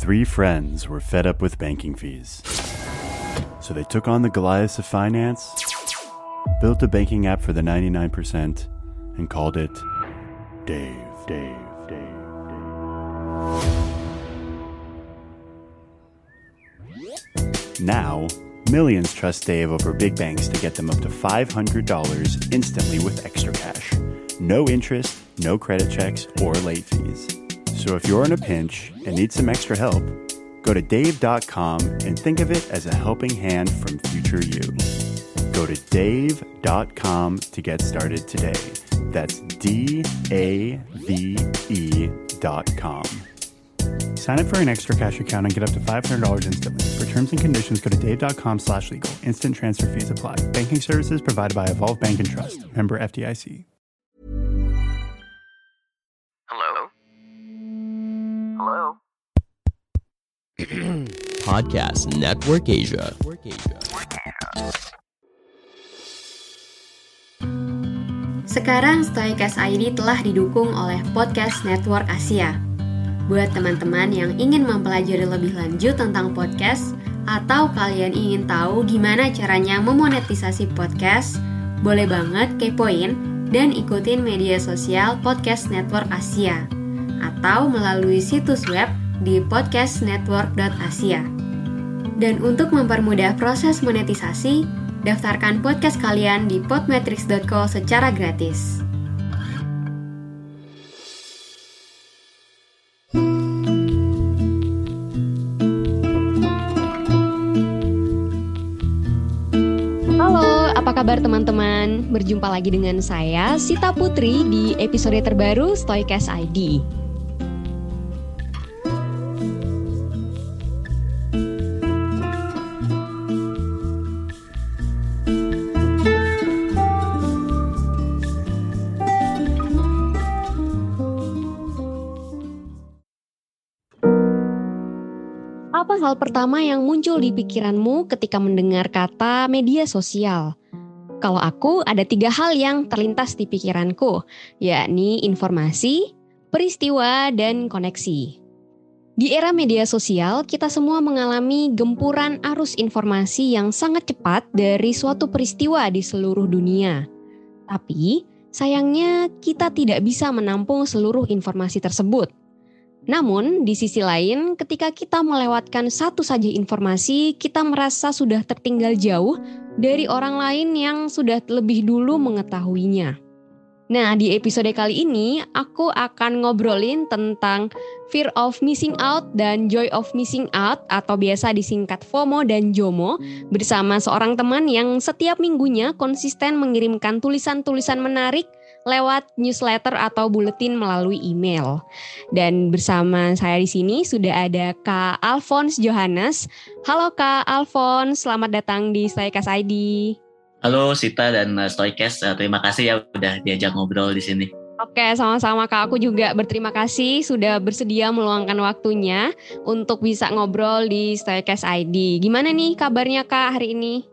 Three friends were fed up with banking fees. So they took on the Goliath of finance, built a banking app for the 99%, and called it Dave, Dave, Dave, Dave. Now, millions trust Dave over big banks to get them up to $500 instantly with extra cash. No interest, no credit checks, or late fees. So if you're in a pinch and need some extra help, go to dave.com and think of it as a helping hand from future you. Go to dave.com to get started today. That's D A V E dot com. Sign up for an extra cash account and get up to $500 instantly. For terms and conditions, go to dave.com slash legal. Instant transfer fees apply. Banking services provided by Evolve Bank and Trust. Member FDIC. Podcast Network Asia. Sekarang Stoicast ID telah didukung oleh Podcast Network Asia. Buat teman-teman yang ingin mempelajari lebih lanjut tentang podcast atau kalian ingin tahu gimana caranya memonetisasi podcast, boleh banget kepoin dan ikutin media sosial Podcast Network Asia atau melalui situs web di podcastnetwork.asia. Dan untuk mempermudah proses monetisasi, daftarkan podcast kalian di podmetrics.co secara gratis. Kabar teman-teman? Berjumpa lagi dengan saya, Sita Putri, di episode terbaru Stoicast ID. Hal pertama yang muncul di pikiranmu ketika mendengar kata media sosial? Kalau aku, ada tiga hal yang terlintas di pikiranku, yakni informasi, peristiwa, dan koneksi. Di era media sosial, kita semua mengalami gempuran arus informasi yang sangat cepat dari suatu peristiwa di seluruh dunia. Tapi, sayangnya kita tidak bisa menampung seluruh informasi tersebut. Namun, di sisi lain, ketika kita melewatkan satu saja informasi, kita merasa sudah tertinggal jauh dari orang lain yang sudah lebih dulu mengetahuinya. Nah, di episode kali ini aku akan ngobrolin tentang fear of missing out dan joy of missing out atau biasa disingkat FOMO dan JOMO bersama seorang teman yang setiap minggunya konsisten mengirimkan tulisan-tulisan menarik lewat newsletter atau buletin melalui email. Dan bersama saya di sini sudah ada Kak Alphonse Johannes. Halo Kak Alphonse, selamat datang di Stoikas ID. Halo Sita dan uh, Stoikes, uh, terima kasih ya udah diajak ngobrol di sini. Oke, sama-sama Kak. Aku juga berterima kasih sudah bersedia meluangkan waktunya untuk bisa ngobrol di Stoikas ID. Gimana nih kabarnya Kak hari ini?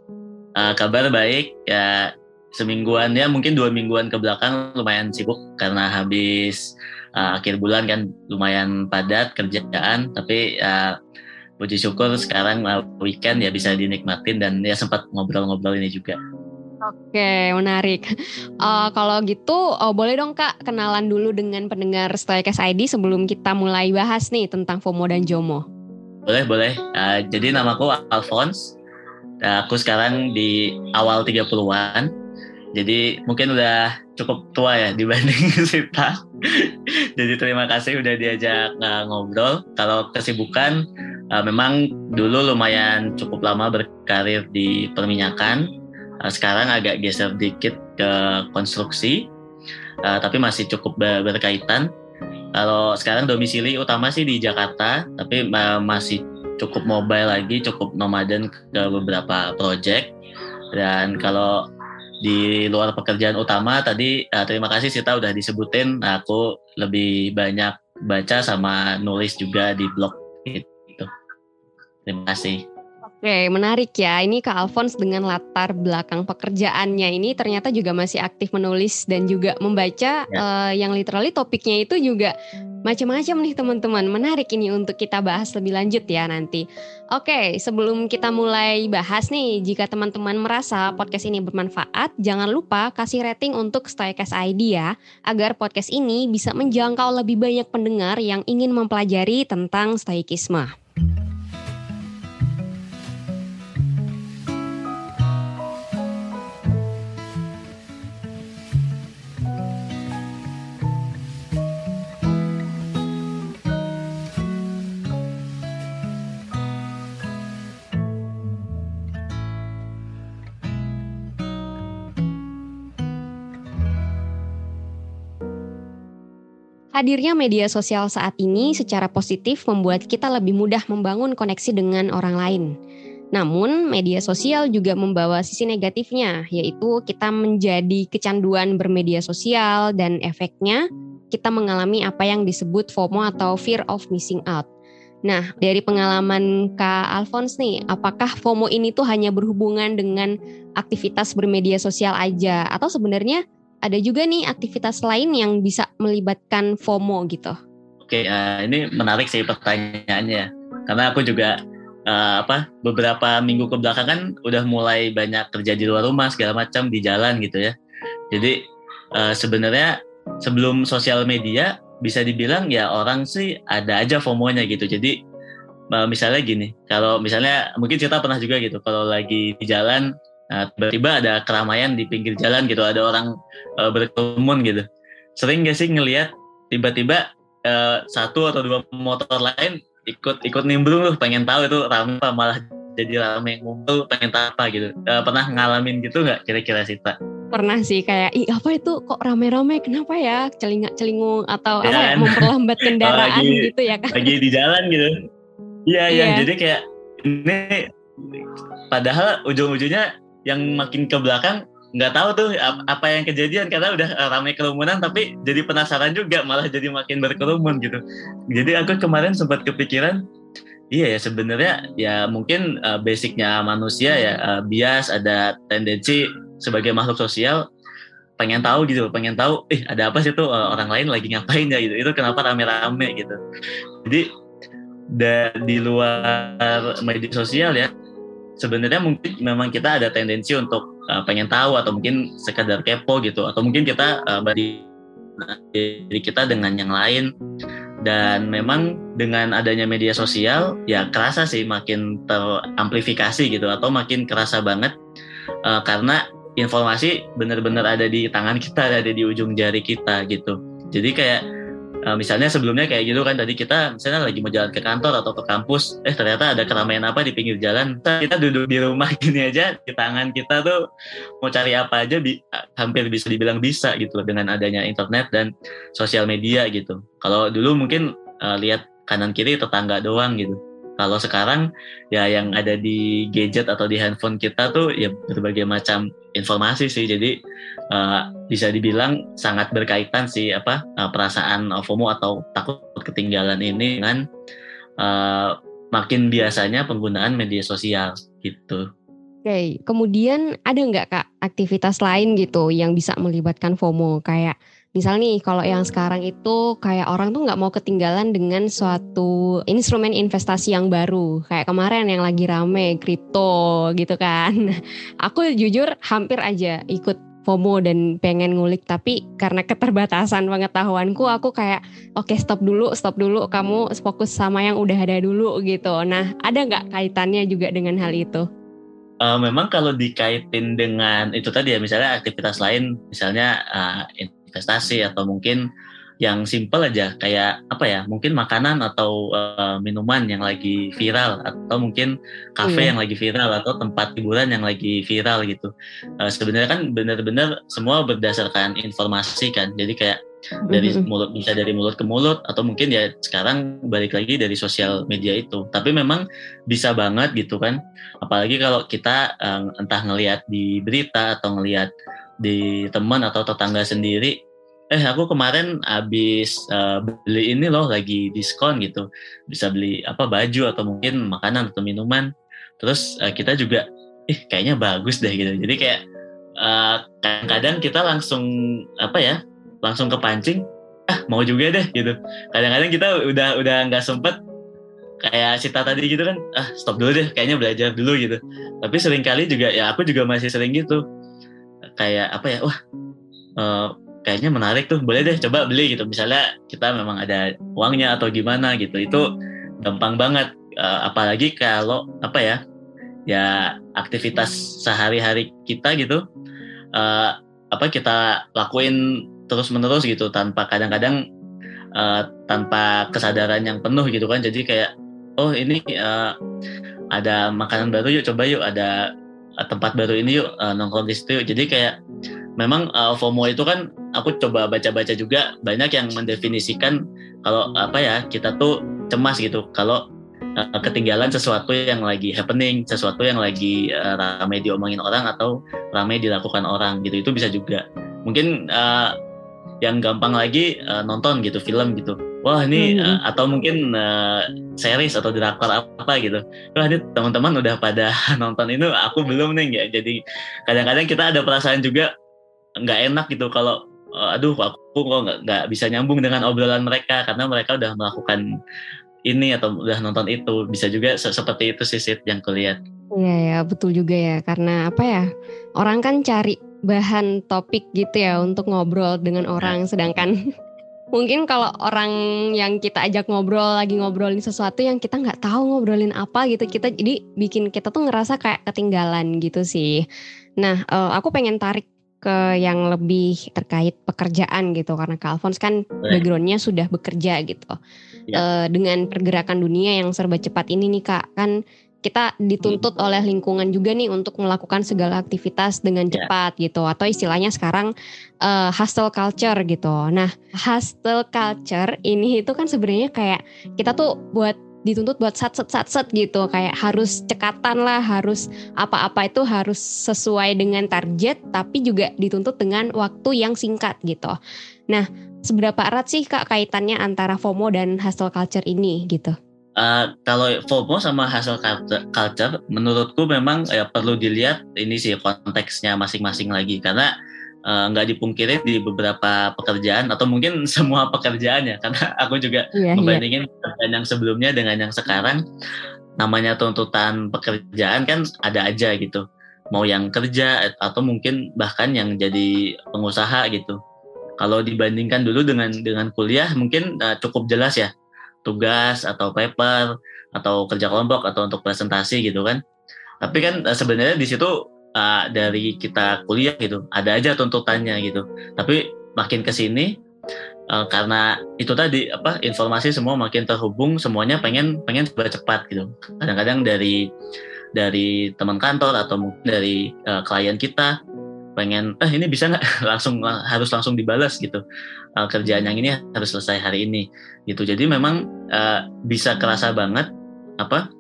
Uh, kabar baik, ya semingguan ya mungkin dua mingguan ke belakang lumayan sibuk karena habis uh, akhir bulan kan lumayan padat kerjaan, tapi uh, puji syukur sekarang uh, weekend ya bisa dinikmatin dan ya sempat ngobrol-ngobrol ini juga. Oke, menarik. Uh, kalau gitu, uh, boleh dong Kak kenalan dulu dengan pendengar Stoikas ID sebelum kita mulai bahas nih tentang FOMO dan JOMO. Boleh, boleh. Uh, jadi namaku Alphonse. Uh, aku sekarang di awal 30-an. Jadi mungkin udah cukup tua ya dibanding Sita. jadi terima kasih udah diajak uh, ngobrol. Kalau kesibukan, uh, memang dulu lumayan cukup lama berkarir di perminyakan Uh, sekarang agak geser dikit ke konstruksi, uh, tapi masih cukup ber berkaitan. Kalau sekarang domisili utama sih di Jakarta, tapi uh, masih cukup mobile lagi, cukup nomaden ke beberapa project. Dan kalau di luar pekerjaan utama tadi uh, terima kasih Sita udah disebutin, aku lebih banyak baca sama nulis juga di blog gitu. Terima kasih. Oke, menarik ya. Ini Kak Alphonse dengan latar belakang pekerjaannya ini ternyata juga masih aktif menulis dan juga membaca ya. uh, yang literally topiknya itu juga macam-macam nih teman-teman. Menarik ini untuk kita bahas lebih lanjut ya nanti. Oke, sebelum kita mulai bahas nih, jika teman-teman merasa podcast ini bermanfaat, jangan lupa kasih rating untuk Stoikas ID ya, agar podcast ini bisa menjangkau lebih banyak pendengar yang ingin mempelajari tentang stoikisme. Hadirnya media sosial saat ini secara positif membuat kita lebih mudah membangun koneksi dengan orang lain. Namun, media sosial juga membawa sisi negatifnya, yaitu kita menjadi kecanduan bermedia sosial dan efeknya kita mengalami apa yang disebut FOMO atau fear of missing out. Nah, dari pengalaman Kak Alphonse nih, apakah FOMO ini tuh hanya berhubungan dengan aktivitas bermedia sosial aja atau sebenarnya ada juga nih aktivitas lain yang bisa melibatkan FOMO gitu. Oke, uh, ini menarik sih pertanyaannya. Karena aku juga uh, apa beberapa minggu ke belakang kan udah mulai banyak kerja di luar rumah segala macam di jalan gitu ya. Jadi uh, sebenarnya sebelum sosial media bisa dibilang ya orang sih ada aja FOMO-nya gitu. Jadi misalnya gini, kalau misalnya mungkin kita pernah juga gitu, kalau lagi di jalan Nah, tiba-tiba ada keramaian di pinggir jalan gitu, ada orang uh, berkerumun gitu. Sering gak sih ngelihat tiba-tiba uh, satu atau dua motor lain ikut ikut nimbrung tuh pengen tahu itu ramai apa malah jadi ramai ngumpul pengen tahu apa gitu. Uh, pernah ngalamin gitu nggak kira-kira sih Pak? Pernah sih kayak ih apa itu kok rame-rame kenapa ya celingak celingung atau ya, apa ya, kan? memperlambat kendaraan lagi, gitu ya kan? Lagi di jalan gitu. Iya iya jadi kayak ini padahal ujung-ujungnya yang makin ke belakang nggak tahu tuh apa yang kejadian. Karena udah eh, ramai kerumunan tapi jadi penasaran juga malah jadi makin berkerumun gitu. Jadi aku kemarin sempat kepikiran iya ya sebenarnya ya mungkin uh, basicnya manusia ya uh, bias ada tendensi sebagai makhluk sosial pengen tahu gitu pengen tahu eh ada apa sih tuh uh, orang lain lagi ngapain ya? gitu. Itu kenapa rame-rame gitu. Jadi di luar media sosial ya sebenarnya mungkin memang kita ada tendensi untuk uh, pengen tahu atau mungkin sekadar kepo gitu. Atau mungkin kita uh, diri kita dengan yang lain. Dan memang dengan adanya media sosial ya kerasa sih makin teramplifikasi gitu atau makin kerasa banget. Uh, karena informasi benar-benar ada di tangan kita ada di ujung jari kita gitu. Jadi kayak uh, misalnya sebelumnya kayak gitu kan tadi kita misalnya lagi mau jalan ke kantor atau ke kampus eh ternyata ada keramaian apa di pinggir jalan kita duduk di rumah gini aja di tangan kita tuh mau cari apa aja bi hampir bisa dibilang bisa gitu dengan adanya internet dan sosial media gitu. Kalau dulu mungkin uh, lihat kanan kiri tetangga doang gitu kalau sekarang ya yang ada di gadget atau di handphone kita tuh ya berbagai macam informasi sih. Jadi uh, bisa dibilang sangat berkaitan sih apa uh, perasaan FOMO atau takut ketinggalan ini dengan uh, makin biasanya penggunaan media sosial gitu. Oke, okay. kemudian ada nggak kak aktivitas lain gitu yang bisa melibatkan FOMO kayak Misal nih kalau yang sekarang itu kayak orang tuh nggak mau ketinggalan dengan suatu instrumen investasi yang baru. Kayak kemarin yang lagi rame kripto gitu kan. Aku jujur hampir aja ikut FOMO dan pengen ngulik tapi karena keterbatasan pengetahuanku aku kayak oke okay, stop dulu stop dulu kamu fokus sama yang udah ada dulu gitu nah ada nggak kaitannya juga dengan hal itu uh, memang kalau dikaitin dengan itu tadi ya misalnya aktivitas lain misalnya uh, investasi atau mungkin yang simple aja kayak apa ya mungkin makanan atau uh, minuman yang lagi viral atau mungkin kafe yeah. yang lagi viral atau tempat hiburan yang lagi viral gitu uh, sebenarnya kan benar-benar semua berdasarkan informasi kan jadi kayak dari mm-hmm. mulut bisa dari mulut ke mulut atau mungkin ya sekarang balik lagi dari sosial media itu tapi memang bisa banget gitu kan apalagi kalau kita uh, entah ngelihat di berita atau ngelihat di teman atau tetangga sendiri eh aku kemarin habis uh, beli ini loh lagi diskon gitu. Bisa beli apa baju atau mungkin makanan atau minuman. Terus uh, kita juga ih kayaknya bagus deh gitu. Jadi kayak uh, kadang-kadang kita langsung apa ya langsung kepancing ah mau juga deh gitu. Kadang-kadang kita udah udah nggak sempet kayak Sita tadi gitu kan ah stop dulu deh kayaknya belajar dulu gitu. Tapi sering kali juga ya aku juga masih sering gitu kayak apa ya wah uh, kayaknya menarik tuh boleh deh coba beli gitu. Misalnya kita memang ada uangnya atau gimana gitu itu gampang banget. Uh, apalagi kalau apa ya ya aktivitas sehari-hari kita gitu uh, apa kita lakuin terus menerus gitu tanpa kadang-kadang uh, tanpa kesadaran yang penuh gitu kan. Jadi kayak oh ini uh, ada makanan baru yuk coba yuk ada tempat baru ini yuk uh, nongkrong di situ yuk. Jadi kayak memang uh, FOMO itu kan aku coba baca-baca juga. Banyak yang mendefinisikan kalau apa ya kita tuh cemas gitu. Kalau uh, ketinggalan sesuatu yang lagi happening sesuatu yang lagi uh, ramai diomongin orang atau ramai dilakukan orang gitu. Itu bisa juga. Mungkin uh, yang gampang lagi uh, nonton gitu film gitu wah ini hmm. uh, atau mungkin uh, series atau drakor apa gitu. Wah ini teman-teman udah pada nonton itu aku belum nih ya jadi kadang-kadang kita ada perasaan juga nggak enak gitu kalau uh, aduh aku kok nggak nggak bisa nyambung dengan obrolan mereka karena mereka udah melakukan ini atau udah nonton itu. Bisa juga se seperti itu sih Sid, yang kulihat Iya ya betul juga ya. Karena apa ya orang kan cari bahan topik gitu ya untuk ngobrol dengan orang ya. sedangkan mungkin kalau orang yang kita ajak ngobrol lagi ngobrolin sesuatu yang kita nggak tahu ngobrolin apa gitu kita jadi bikin kita tuh ngerasa kayak ketinggalan gitu sih. Nah uh, aku pengen tarik ke yang lebih terkait pekerjaan gitu karena Kak Alphonse kan backgroundnya sudah bekerja gitu. Ya. uh, dengan pergerakan dunia yang serba cepat ini nih Kak kan kita dituntut hmm. oleh lingkungan juga nih untuk melakukan segala aktivitas dengan ya. cepat yeah. gitu atau istilahnya sekarang uh, hustle culture gitu. Nah, hustle culture ini itu kan sebenarnya kayak kita tuh buat dituntut buat sat set sat set gitu kayak harus cekatan lah harus apa-apa itu harus sesuai dengan target tapi juga dituntut dengan waktu yang singkat gitu. Nah, seberapa erat sih Kak kaitannya antara FOMO dan hustle culture ini gitu? Uh, kalau FOMO sama hasil culture, menurutku memang ya perlu dilihat ini sih konteksnya masing-masing lagi. Karena eh, nggak uh, dipungkiri di beberapa pekerjaan atau mungkin semua pekerjaan ya. Karena aku juga yeah, iya. membandingin yeah. pekerjaan yang sebelumnya dengan yang sekarang. Namanya tuntutan pekerjaan kan ada aja gitu. Mau yang kerja atau mungkin bahkan yang jadi pengusaha gitu. Kalau dibandingkan dulu dengan dengan kuliah mungkin uh, cukup jelas ya tugas atau paper atau kerja kelompok atau untuk presentasi gitu kan. Tapi kan uh, sebenarnya di situ uh, dari kita kuliah gitu ada aja tuntutannya gitu. Tapi makin ke sini uh, karena itu tadi apa informasi semua makin terhubung semuanya pengen pengen cepat gitu. Kadang-kadang dari dari teman kantor atau mungkin dari uh, klien kita pengen eh ini bisa nggak? Langsung harus langsung dibalas gitu. Uh, kerjaan yang ini harus selesai hari ini. Gitu. Jadi memang uh, bisa kerasa banget apa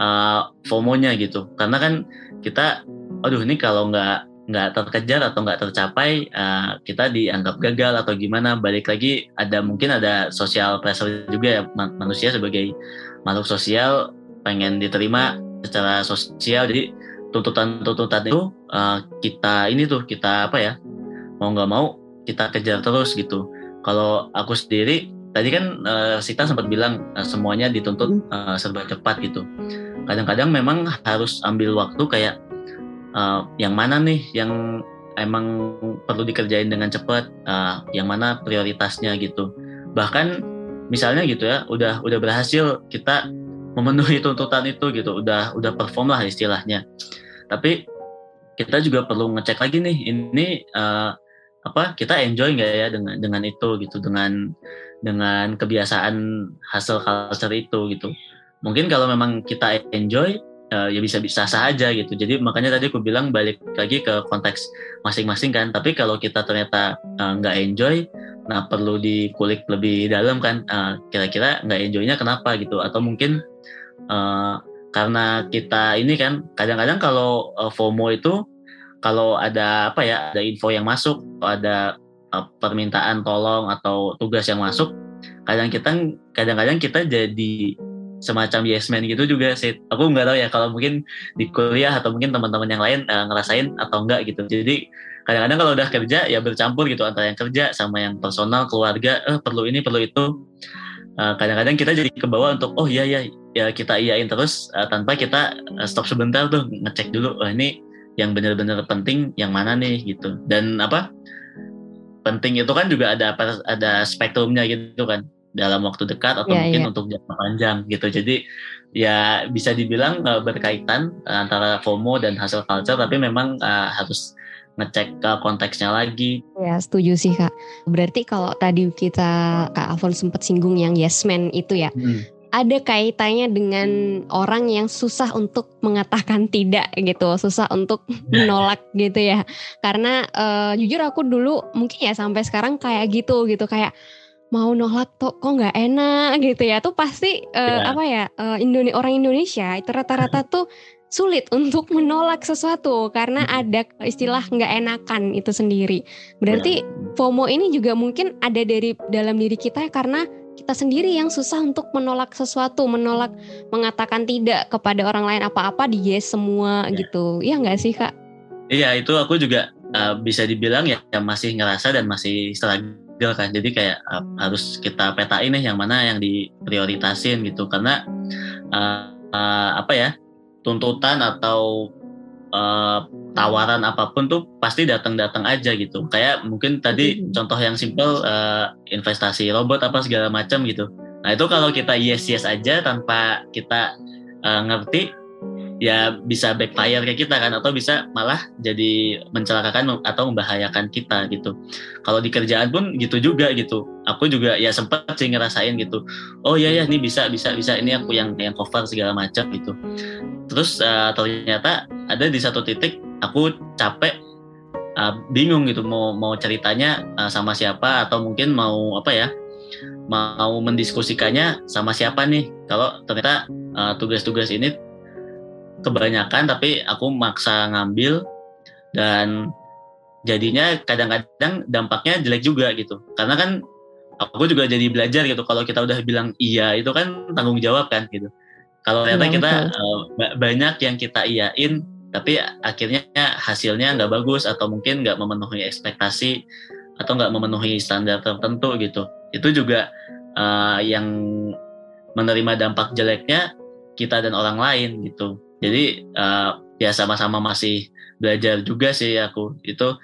uh, FOMO-nya gitu. Karena kan kita aduh ini kalau nggak nggak terkejar atau nggak tercapai uh, kita dianggap gagal atau gimana. Balik lagi ada mungkin ada sosial pressure juga ya. Manusia sebagai makhluk sosial pengen diterima secara sosial. Jadi tuntutan-tuntutan itu uh, kita ini tuh kita apa ya mau nggak mau kita kejar terus gitu. Kalau aku sendiri tadi kan uh, Sita sempat bilang uh, semuanya dituntut uh, serba cepat gitu. Kadang-kadang memang harus ambil waktu kayak uh, yang mana nih yang emang perlu dikerjain dengan cepat uh, yang mana prioritasnya gitu. Bahkan misalnya gitu ya udah udah berhasil kita memenuhi tuntutan itu gitu. Udah udah perform lah istilahnya. Tapi kita juga perlu ngecek lagi nih ini uh, apa kita enjoy nggak ya dengan dengan itu gitu dengan dengan kebiasaan hasil culture itu gitu. Mungkin kalau memang kita enjoy uh, ya bisa bisa sah aja gitu. Jadi makanya tadi aku bilang balik lagi ke konteks masing-masing kan. Tapi kalau kita ternyata nggak uh, enjoy nah perlu dikulik lebih dalam kan. Kira kira-kira nggak enjoynya kenapa gitu? Atau mungkin uh, karena kita ini kan kadang-kadang kalau uh, FOMO itu kalau ada apa ya ada info yang masuk ada uh, permintaan tolong atau tugas yang masuk kadang kita kadang-kadang kita jadi semacam yes man gitu juga sih. Aku nggak tahu ya kalau mungkin di kuliah atau mungkin teman-teman yang lain uh, ngerasain atau enggak gitu. Jadi kadang-kadang kalau udah kerja ya bercampur gitu antara yang kerja sama yang personal keluarga. Eh perlu ini perlu itu. Uh, kadang-kadang kita jadi ke bawah untuk oh iya iya ya kita iyain terus uh, tanpa kita uh, stop sebentar tuh ngecek dulu. Oh ini yang benar-benar penting yang mana nih gitu. Dan apa? Penting itu kan juga ada ada spektrumnya gitu kan dalam waktu dekat atau yeah, mungkin yeah. untuk jangka panjang gitu. Jadi ya bisa dibilang uh, berkaitan uh, antara FOMO dan hasil culture, tapi memang uh, harus ngecek ke konteksnya lagi. Ya setuju sih kak. Berarti kalau tadi kita kak Alfon sempat singgung yang yes man itu ya. Hmm. Ada kaitannya dengan orang yang susah untuk mengatakan tidak gitu, susah untuk menolak gitu ya. Karena uh, jujur aku dulu mungkin ya sampai sekarang kayak gitu gitu kayak mau nolak tuh kok nggak enak gitu ya tuh pasti uh, yeah. apa ya uh, eh, Indone orang Indonesia itu rata-rata tuh sulit untuk menolak sesuatu karena ada istilah nggak enakan itu sendiri. Berarti yeah. FOMO ini juga mungkin ada dari dalam diri kita karena kita sendiri yang susah untuk menolak sesuatu, menolak mengatakan tidak kepada orang lain apa-apa di yes semua yeah. gitu. Iya nggak sih kak? Iya itu aku juga uh, bisa dibilang ya, ya masih ngerasa dan masih struggle kan jadi kayak uh, harus kita petain nih yang mana yang diprioritasin gitu karena uh, uh, apa ya tuntutan atau uh, tawaran apa pun tuh pasti datang-datang aja gitu kayak mungkin tadi hmm. contoh yang simple uh, investasi robot apa segala macam gitu nah itu kalau kita yes yes aja tanpa kita uh, ngerti ya bisa backfire ke kita kan atau bisa malah jadi mencelakakan atau membahayakan kita gitu. Kalau di kerjaan pun gitu juga gitu. Aku juga ya sempat sih ngerasain gitu. Oh iya ya ini bisa bisa bisa ini aku yang yang cover segala macam gitu. Terus uh, ternyata ada di satu titik aku capek uh, bingung gitu mau mau ceritanya uh, sama siapa atau mungkin mau apa ya mau mendiskusikannya sama siapa nih. Kalau ternyata tugas-tugas uh, ini kebanyakan tapi aku maksa ngambil dan jadinya kadang-kadang dampaknya jelek juga gitu. Karena kan aku juga jadi belajar gitu kalau kita udah bilang iya itu kan tanggung jawab kan gitu. Kalau ternyata ya, kita uh, banyak yang kita iyain tapi akhirnya hasilnya nggak bagus atau mungkin nggak memenuhi ekspektasi atau nggak memenuhi standar tertentu gitu. Itu juga uh, yang menerima dampak jeleknya kita dan orang lain gitu. Jadi uh, ya sama-sama masih belajar juga sih aku. Itu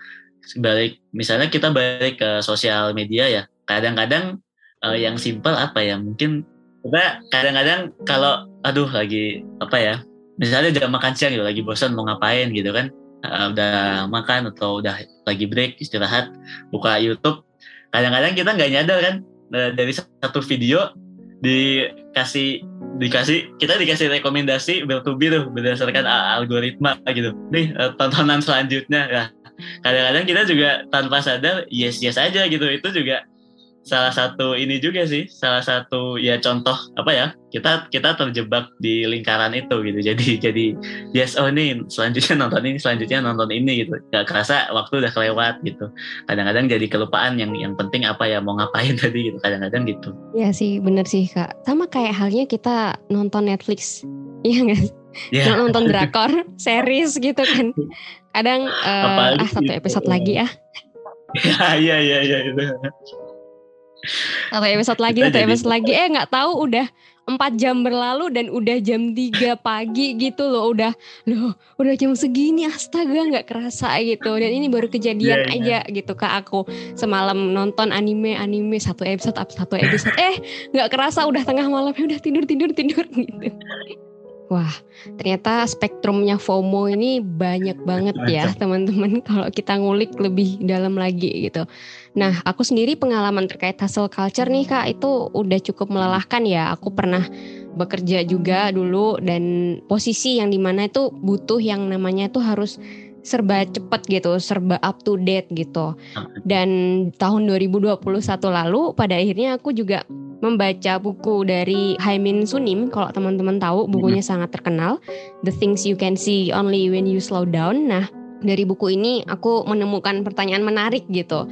balik misalnya kita balik ke sosial media ya kadang-kadang uh, yang simpel apa ya? Mungkin kita kadang-kadang kalau aduh lagi apa ya misalnya jam makan siang gitu lagi bosan mau ngapain gitu kan uh, udah makan atau udah lagi break istirahat buka YouTube kadang-kadang kita nggak nyadar kan dari satu video dikasih dikasih kita dikasih rekomendasi bertubi tuh berdasarkan algoritma gitu. Nih eh, tontonan selanjutnya. Ya kadang-kadang kita juga tanpa sadar yes yes aja gitu. Itu juga salah satu ini juga sih salah satu ya contoh apa ya kita kita terjebak di lingkaran itu gitu. Jadi jadi yes oh ini selanjutnya nonton ini selanjutnya nonton ini gitu. Gak kerasa waktu udah kelewat gitu. Kadang-kadang jadi kelupaan yang yang penting apa ya mau ngapain tadi gitu. Kadang-kadang gitu. Ya sih bener sih kak. Sama kayak halnya kita nonton Netflix. Iya nggak? Yeah. nonton drakor series gitu kan. Kadang uh, ah satu episode gitu. lagi ah. Iya iya iya iya atau episode lagi atau episode lagi. Eh nggak tahu udah empat jam berlalu dan udah jam 3 pagi gitu loh udah loh udah jam segini astaga nggak kerasa gitu. Dan ini baru kejadian yeah, aja yeah. gitu ke aku semalam nonton anime anime satu episode satu episode. Eh nggak kerasa udah tengah malam udah tidur tidur tidur gitu Wah, ternyata spektrumnya FOMO ini banyak banget ya teman-teman kalau kita ngulik lebih dalam lagi gitu. Nah, aku sendiri pengalaman terkait hustle culture nih Kak itu udah cukup melelahkan ya. Aku pernah bekerja juga dulu dan posisi yang di mana itu butuh yang namanya itu harus serba cepat gitu, serba up to date gitu. Dan tahun 2021 lalu pada akhirnya aku juga membaca buku dari Haimin Sunim kalau teman-teman tahu bukunya sangat terkenal The Things You Can See Only When You Slow Down. Nah, dari buku ini aku menemukan pertanyaan menarik gitu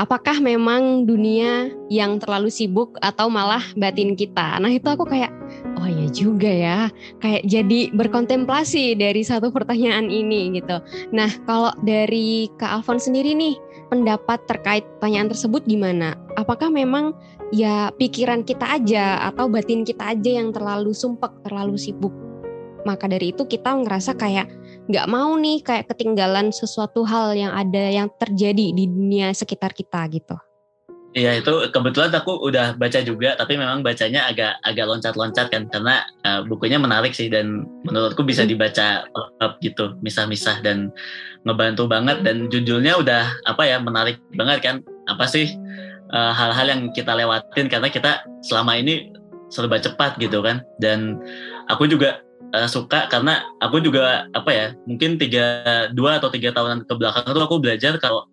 apakah memang dunia yang terlalu sibuk atau malah batin kita? Nah itu aku kayak, oh ya juga ya, kayak jadi berkontemplasi dari satu pertanyaan ini gitu. Nah kalau dari Kak Alfon sendiri nih, pendapat terkait pertanyaan tersebut gimana? Apakah memang ya pikiran kita aja atau batin kita aja yang terlalu sumpek, terlalu sibuk? Maka dari itu kita ngerasa kayak nggak mau nih kayak ketinggalan sesuatu hal yang ada yang terjadi di dunia sekitar kita gitu. Iya itu kebetulan aku udah baca juga tapi memang bacanya agak agak loncat-loncat kan karena uh, bukunya menarik sih dan menurutku bisa hmm. dibaca up gitu misah-misah dan ngebantu banget dan judulnya udah apa ya menarik banget kan apa sih eh, hal-hal uh, yang kita lewatin karena kita selama ini serba cepat gitu kan dan aku juga uh, suka karena aku juga apa ya mungkin tiga dua atau tiga tahunan ke belakang itu aku belajar kalau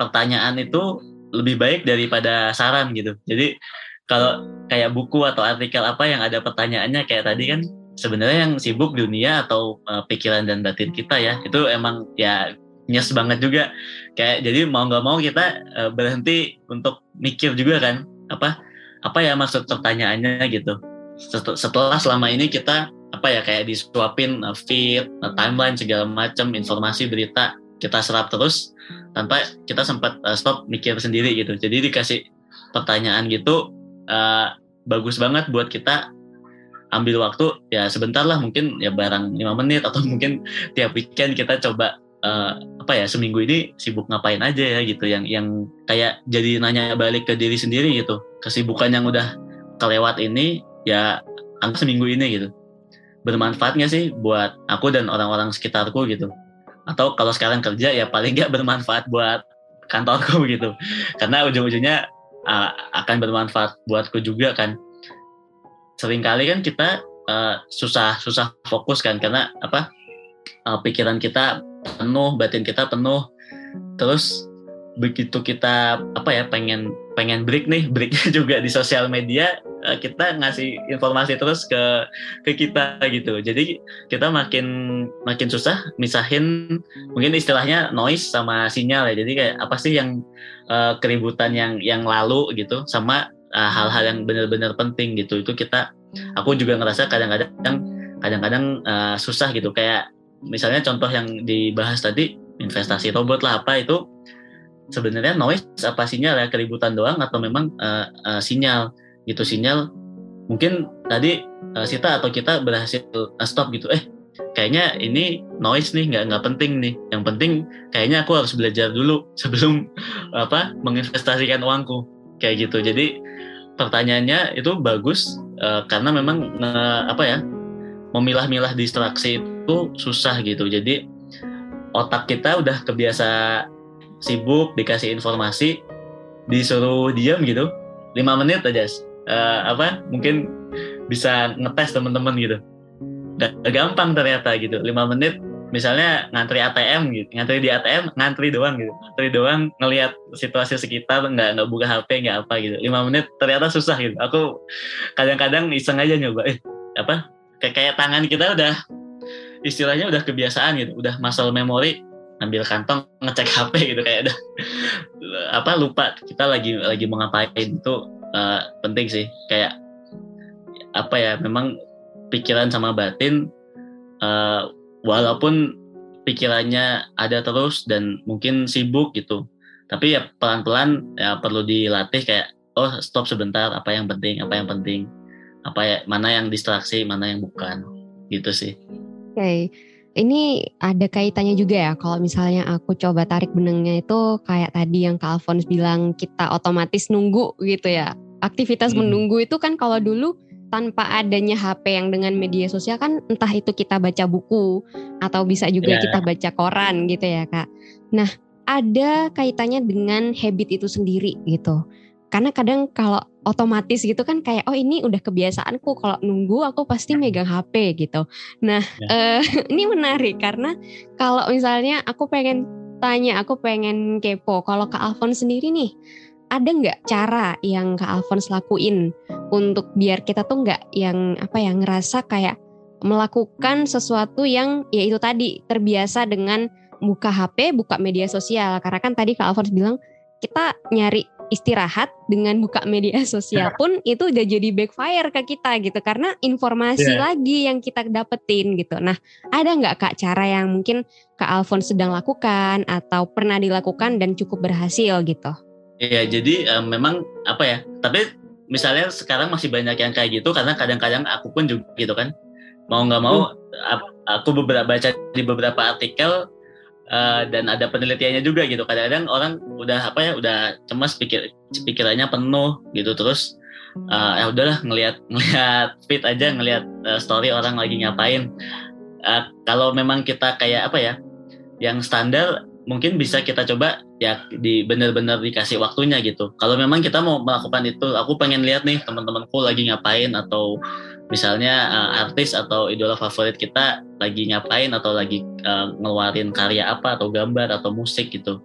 pertanyaan itu lebih baik daripada saran gitu. Jadi kalau kayak buku atau artikel apa yang ada pertanyaannya kayak tadi kan sebenarnya yang sibuk dunia atau uh, pikiran dan batin kita ya itu emang ya nyes banget juga. Kayak jadi mau nggak mau kita uh, berhenti untuk mikir juga kan apa apa ya maksud pertanyaannya gitu. Setelah selama ini kita apa ya kayak disuapin uh, feed, uh, timeline segala macam informasi berita kita serap terus tanpa kita sempat uh, stop mikir sendiri gitu. Jadi dikasih pertanyaan gitu uh, bagus banget buat kita ambil waktu. Ya sebentar lah mungkin ya barang lima menit atau mungkin tiap weekend kita coba uh, apa ya seminggu ini sibuk ngapain aja ya gitu. Yang yang kayak jadi nanya balik ke diri sendiri gitu. Kesibukan yang udah kelewat ini ya angka seminggu ini gitu bermanfaat nggak sih buat aku dan orang-orang sekitarku gitu. Atau kalau sekarang kerja ya paling nggak bermanfaat buat kantorku gitu. Karena ujung-ujungnya uh, akan bermanfaat buatku juga kan. Seringkali kan kita uh, susah susah fokus kan. Karena apa? Uh, pikiran kita penuh batin kita penuh. Terus begitu kita apa ya pengen pengen break nih breaknya juga di sosial media kita ngasih informasi terus ke ke kita gitu. Jadi kita makin makin susah misahin mungkin istilahnya noise sama sinyal ya. Jadi kayak apa sih yang uh, keributan yang yang lalu gitu sama uh, hal-hal yang benar-benar penting gitu. Itu kita aku juga ngerasa kadang-kadang kadang-kadang uh, susah gitu. Kayak misalnya contoh yang dibahas tadi investasi robot lah apa itu sebenarnya noise apa sinyal ya? Keributan doang atau memang uh, uh, sinyal gitu sinyal. Mungkin tadi uh, Sita atau kita berhasil uh, stop gitu. Eh kayaknya ini noise nih nggak nggak penting nih. Yang penting kayaknya aku harus belajar dulu sebelum apa menginvestasikan uangku. Kayak gitu. Jadi pertanyaannya itu bagus uh, karena memang uh, apa ya memilah-milah distraksi itu susah gitu. Jadi otak kita udah kebiasa sibuk dikasih informasi disuruh diam gitu. Lima menit aja uh, apa mungkin bisa ngetes teman-teman gitu. Gampang ternyata gitu lima menit misalnya ngantri ATM gitu ngantri di ATM ngantri doang gitu. Ngantri doang ngelihat situasi sekitar nggak nggak buka HP nggak apa gitu. Lima menit ternyata susah gitu. Aku kadang-kadang iseng aja nyoba eh apa kayak kayak tangan kita udah istilahnya udah kebiasaan gitu. Udah muscle memory ambil kantong ngecek HP gitu. Kayak ada apa lupa kita lagi lagi mau ngapain. Itu uh, penting sih. Kayak apa ya memang pikiran sama batin uh, walaupun pikirannya ada terus dan mungkin sibuk gitu. Tapi ya pelan-pelan ya perlu dilatih kayak oh stop sebentar apa yang penting apa yang penting. Apa ya mana yang distraksi mana yang bukan. Gitu sih. Oke. okay. Ini ada kaitannya juga ya kalau misalnya aku coba tarik benangnya itu kayak tadi yang Kak Alphonse bilang kita otomatis nunggu gitu ya. Aktivitas hmm. menunggu itu kan kalau dulu tanpa adanya HP yang dengan media sosial kan entah itu kita baca buku atau bisa juga yeah. kita baca koran gitu ya Kak. Nah, ada kaitannya dengan habit itu sendiri gitu. Karena kadang kalau otomatis gitu kan kayak oh ini udah kebiasaanku kalau nunggu aku pasti megang HP gitu. Nah ya. uh, ini menarik karena kalau misalnya aku pengen tanya, aku pengen kepo. Kalau Kak Alfon sendiri nih ada nggak cara yang Kak Alfons lakuin untuk biar kita tuh nggak yang apa ya ngerasa kayak melakukan sesuatu yang ya itu tadi terbiasa dengan buka HP, buka media sosial. Karena kan tadi Kak Alfons bilang kita nyari istirahat dengan buka media sosial pun itu udah jadi backfire ke kita gitu karena informasi Yeah. lagi yang kita dapetin gitu. Nah, ada nggak kak cara yang mungkin kak Alfon sedang lakukan atau pernah dilakukan dan cukup berhasil gitu? Iya, jadi eh, memang apa ya? Tapi misalnya sekarang masih banyak yang kayak gitu karena kadang-kadang aku pun juga gitu kan. Mau nggak mau ap- aku beberapa baca di beberapa artikel eh, dan ada penelitiannya juga gitu. Kadang-kadang orang udah apa ya, udah cemas pikir pikirannya penuh gitu terus eh, ya udahlah ngelihat ngelihat feed aja ngelihat eh, story orang lagi ngapain. Eh, kalau memang kita kayak apa ya? Yang standar mungkin bisa kita coba ya di benar-benar dikasih waktunya gitu. Kalau memang kita mau melakukan itu, aku pengen lihat nih teman-temanku lagi ngapain atau misalnya uh, artis atau idola favorit kita lagi ngapain atau lagi uh, ngeluarin karya apa atau gambar atau musik gitu.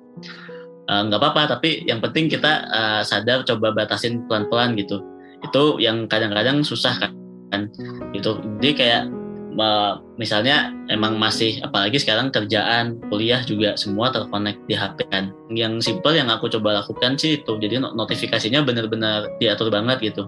Uh, nggak apa-apa, tapi yang penting kita uh, sadar coba batasin pelan-pelan gitu. Itu yang kadang-kadang susah kan, gitu. Jadi kayak uh, misalnya emang masih apalagi sekarang kerjaan kuliah juga semua terkonek di HP kan yang simple yang aku coba lakukan sih itu jadi no- notifikasinya benar-benar diatur banget gitu